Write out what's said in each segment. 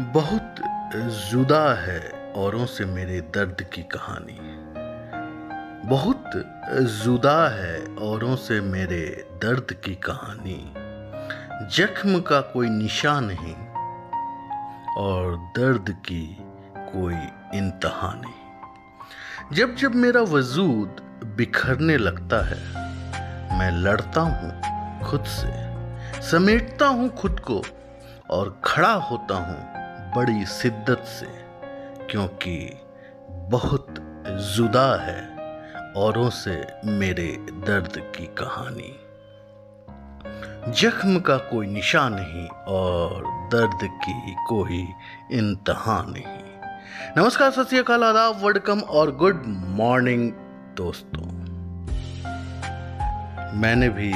बहुत जुदा है औरों से मेरे दर्द की कहानी। बहुत जुदा है औरों से मेरे दर्द की कहानी। जख्म का कोई निशान नहीं और दर्द की कोई इंतहा नहीं। जब जब मेरा वजूद बिखरने लगता है, मैं लड़ता हूँ खुद से, समेटता हूँ खुद को और खड़ा होता हूँ बड़ी शिद्दत से, क्योंकि बहुत जुदा है औरों से मेरे दर्द की कहानी। जख्म का कोई निशान नहीं और दर्द की कोई इंतहा नहीं। नमस्कार, सत श्रीकाल आदाब वेलकम और गुड मॉर्निंग दोस्तों। मैंने भी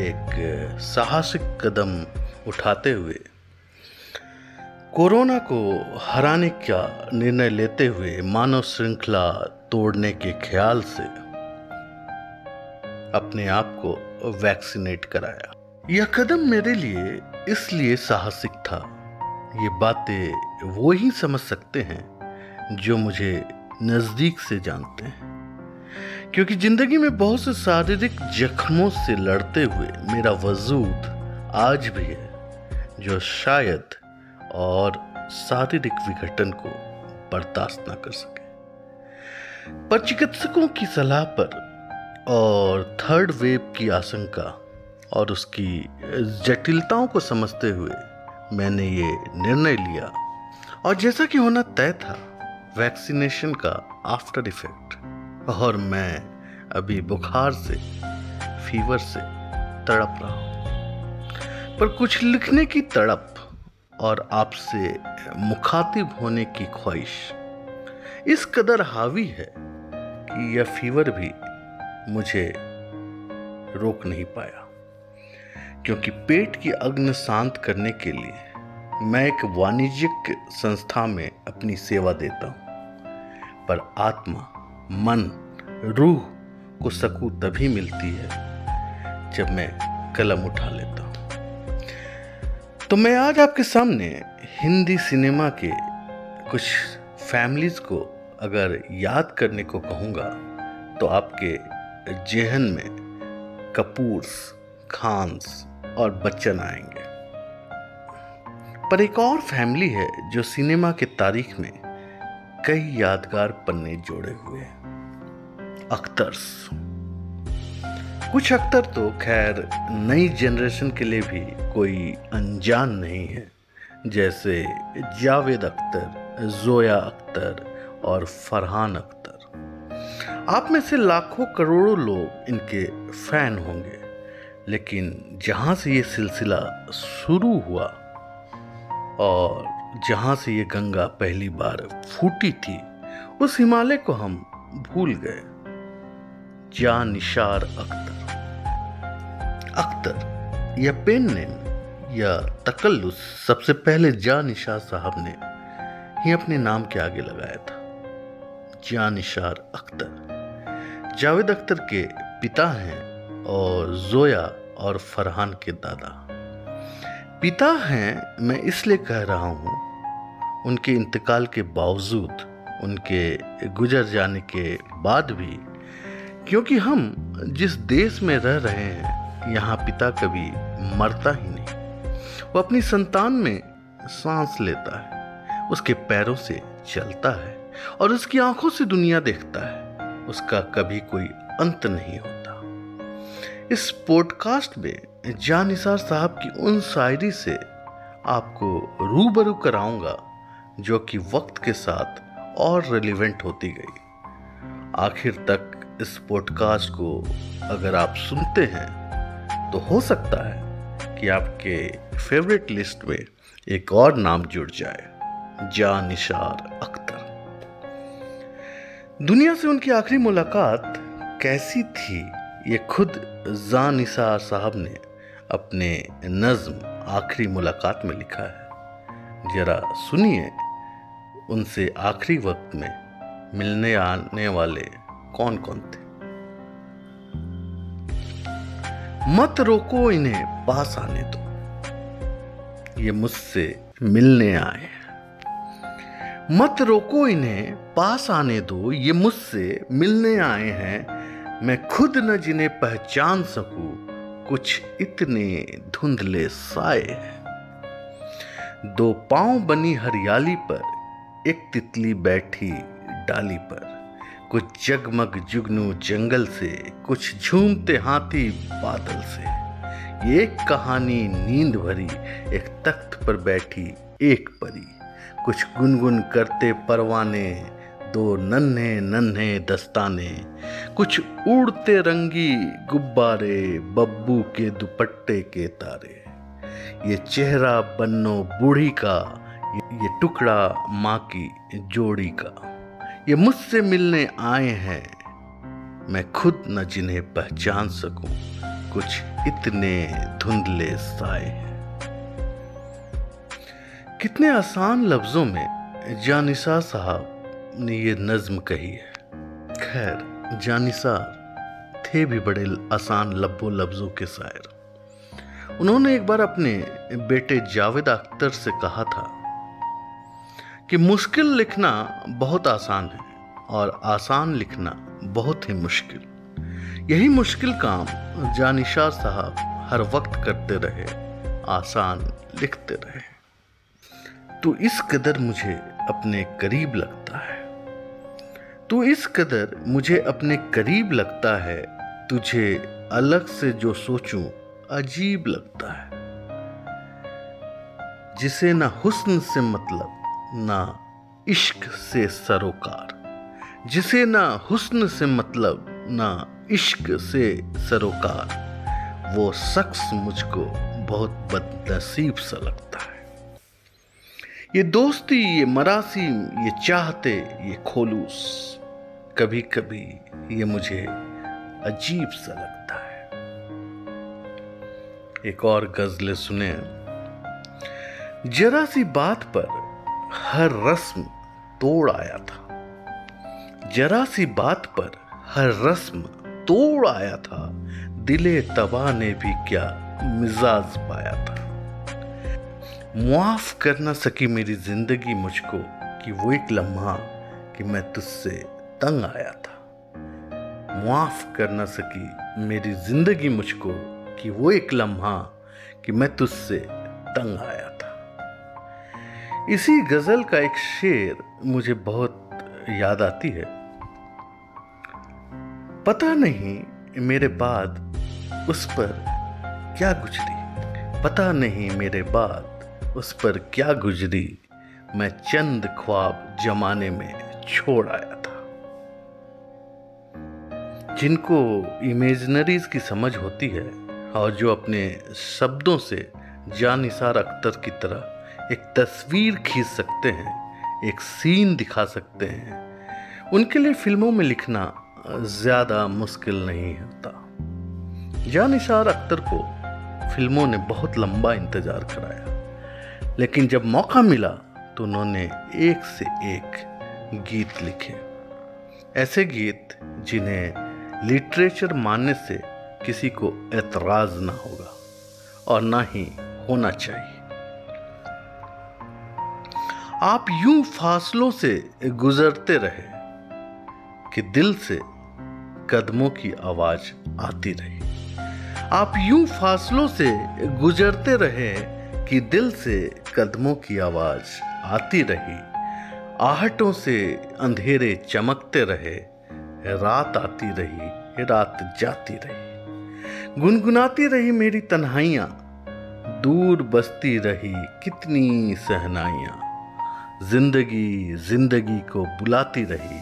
एक साहसिक कदम उठाते हुए कोरोना को हराने का निर्णय लेते हुए मानव श्रृंखला तोड़ने के ख्याल से अपने आप को वैक्सीनेट कराया। यह कदम मेरे लिए इसलिए साहसिक था। ये बातें वो ही समझ सकते हैं जो मुझे नज़दीक से जानते हैं। क्योंकि ज़िंदगी में बहुत से शारीरिक जख्मों से लड़ते हुए मेरा वजूद आज भी है, जो शायद और शारीरिक विघटन को बर्दाश्त न कर सके। पर चिकित्सकों की सलाह पर और थर्ड वेव की आशंका और उसकी जटिलताओं को समझते हुए मैंने ये निर्णय लिया। और जैसा कि होना तय था, वैक्सीनेशन का आफ्टर इफ़ेक्ट। और मैं अभी बुखार से, फीवर से तड़प रहा हूँ। पर कुछ लिखने की तड़प और आपसे मुखातिब होने की ख्वाहिश। इस कदर हावी है कि यह फीवर भी मुझे रोक नहीं पाया, क्योंकि पेट की अग्न शांत करने के लिए मैं एक वाणिज्यिक संस्था में अपनी सेवा देता हूँ। पर आत्मा, मन, रूह को सकून तभी मिलती है जब मैं कलम उठा लेता तो मैं आज आपके सामने हिंदी सिनेमा के कुछ फैमिलीज़ को अगर याद करने को कहूँगा तो आपके जेहन में कपूर्स, खान्स और बच्चन आएँगे। पर एक और फैमिली है जो सिनेमा के तारीख में कई यादगार पन्ने जोड़े हुए हैं। अख्तर्स। कुछ अख्तर तो खैर नई जनरेशन के लिए भी कोई अनजान नहीं है। जैसे जावेद अख्तर, जोया अख्तर और फरहान अख्तर। आप में से लाखों करोड़ों लोग इनके फ़ैन होंगे। लेकिन जहाँ से ये सिलसिला शुरू हुआ और जहाँ से ये गंगा पहली बार फूटी थी, उस हिमालय को हम भूल गए। जा निशार अख्तर। अख्तर, या पेन नेम या तकल्लुस, सबसे पहले जा निशार साहब ने ही अपने नाम के आगे लगाया था। जा निशार अख्तर। जावेद अख्तर के पिता हैं और जोया और फरहान के दादा। पिता हैं, मैं इसलिए कह रहा हूँ, उनके इंतकाल के बावजूद, उनके गुजर जाने के बाद भी, क्योंकि हम जिस देश में रह रहे हैं यहाँ पिता कभी मरता ही नहीं। वो अपनी संतान में सांस लेता है, उसके पैरों से चलता है और उसकी आँखों से दुनिया देखता है। उसका कभी कोई अंत नहीं होता। इस पॉडकास्ट में जान निसार साहब की उन शायरी से आपको रूबरू कराऊँगा, जो कि वक्त के साथ और रिलीवेंट होती गई। आखिर तक इस पॉडकास्ट को अगर आप सुनते हैं तो हो सकता है कि आपके फेवरेट लिस्ट में एक और नाम जुड़ जाए जा निशार अख्तर। दुनिया से उनकी आखिरी मुलाकात कैसी थी, ये खुद जा निसार साहब ने अपने नज्म आखिरी मुलाकात में लिखा है। जरा सुनिए उनसे आखिरी वक्त में मिलने आने वाले कौन कौन थे। मत रोको इन्हें पास आने दो ये मुझसे मिलने आए मत रोको इन्हें पास आने दो, ये मुझसे मिलने आए हैं। मैं खुद न जिन्हें पहचान सकूँ, कुछ इतने धुंधले साए हैं। दो पाँव बनी हरियाली पर, एक तितली बैठी डाली पर। कुछ जगमग जुगनू जंगल से, कुछ झूमते हाथी बादल से। एक कहानी नींद भरी, एक तख्त पर बैठी एक परी। कुछ गुनगुन करते परवाने, दो नन्हे नन्हे दस्ताने। कुछ उड़ते रंगी गुब्बारे, बब्बू के दुपट्टे के तारे। ये चेहरा बन्नो बूढ़ी का, ये टुकड़ा माँ की जोड़ी का। ये मुझसे मिलने आए हैं। मैं खुद न जिन्हें पहचान सकूँ, कुछ इतने धुंधले साए हैं। कितने आसान लफ्जों में जानिसा साहब ने ये नज्म कही है। खैर, जानिसा थे भी बड़े आसान लब्बो लफ्जों के शायर। उन्होंने एक बार अपने बेटे जावेद अख्तर से कहा था कि मुश्किल लिखना बहुत आसान है और आसान लिखना बहुत ही मुश्किल। यही मुश्किल काम जानिशा साहब हर वक्त करते रहे, आसान लिखते रहे। तो इस कदर मुझे अपने करीब लगता है। तो इस कदर मुझे अपने करीब लगता है, तुझे अलग से जो सोचूं अजीब लगता है। जिसे ना हुस्न से मतलब ना इश्क से सरोकार, जिसे ना हुस्न से मतलब ना इश्क से सरोकार। वो शख्स मुझको बहुत बदनसीब सा लगता है। ये दोस्ती, ये मरासीम, ये चाहते, ये खोलूस कभी कभी ये मुझे अजीब सा लगता है। एक और गज़ल सुने। जरा सी बात पर हर रस्म तोड़ आया था। जरा सी बात पर हर रस्म तोड़ आया था। दिले तबा ने भी क्या मिजाज पाया था। मुआफ कर ना सकी मेरी ज़िंदगी मुझको कि वो एक लम्हा कि मैं तुझसे तंग आया था। मुआफ कर ना सकी मेरी ज़िंदगी मुझको कि वो एक लम्हा कि मैं तुझसे तंग आया इसी गज़ल का एक शेर मुझे बहुत याद आती है। पता नहीं मेरे बाद उस पर क्या गुजरी। पता नहीं मेरे बाद उस पर क्या गुजरी। मैं चंद ख्वाब जमाने में छोड़ आया था। जिनको इमेजनरीज की समझ होती है और जो अपने शब्दों से जानिसार अख्तर की तरह एक तस्वीर खींच सकते हैं, एक सीन दिखा सकते हैं। उनके लिए फ़िल्मों में लिखना ज़्यादा मुश्किल नहीं होता। जानिसार अख्तर को फ़िल्मों ने बहुत लंबा इंतज़ार कराया। लेकिन जब मौका मिला तो उन्होंने एक से एक गीत लिखे। ऐसे गीत जिन्हें लिटरेचर मानने से किसी को एतराज़ ना होगा और ना ही होना चाहिए। आप यूँ फासलों से गुजरते रहे कि दिल से कदमों की आवाज़ आती रही। आप यूँ फासलों से गुजरते रहे कि दिल से कदमों की आवाज़ आती रही। आहटों से अंधेरे चमकते रहे, रात आती रही, रात जाती रही। गुनगुनाती रही मेरी तन्हाइयाँ, दूर बसती रही कितनी सहनाइयाँ। ज़िंदगी ज़िंदगी को बुलाती रही।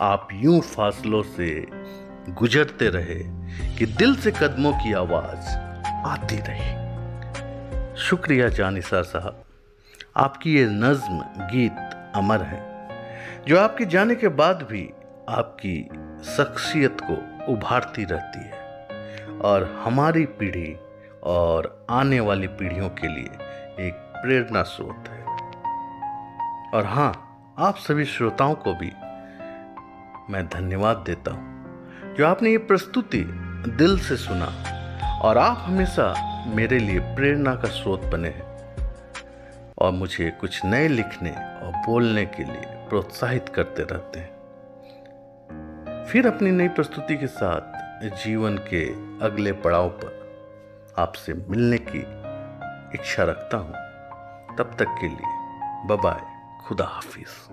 आप यूँ फासलों से गुजरते रहे कि दिल से कदमों की आवाज़ आती रही। शुक्रिया जानिसा साहब, आपकी ये नज्म गीत अमर है, जो आपके जाने के बाद भी आपकी शख्सियत को उभारती रहती है और हमारी पीढ़ी और आने वाली पीढ़ियों के लिए एक प्रेरणा स्रोत है। और हाँ आप सभी श्रोताओं को भी मैं धन्यवाद देता हूँ जो आपने ये प्रस्तुति दिल से सुना और आप हमेशा मेरे लिए प्रेरणा का स्रोत बने हैं। और मुझे कुछ नए लिखने और बोलने के लिए प्रोत्साहित करते रहते हैं। फिर अपनी नई प्रस्तुति के साथ जीवन के अगले पड़ाव पर आपसे मिलने की इच्छा रखता हूँ। तब तक के लिए बाय Kudafis.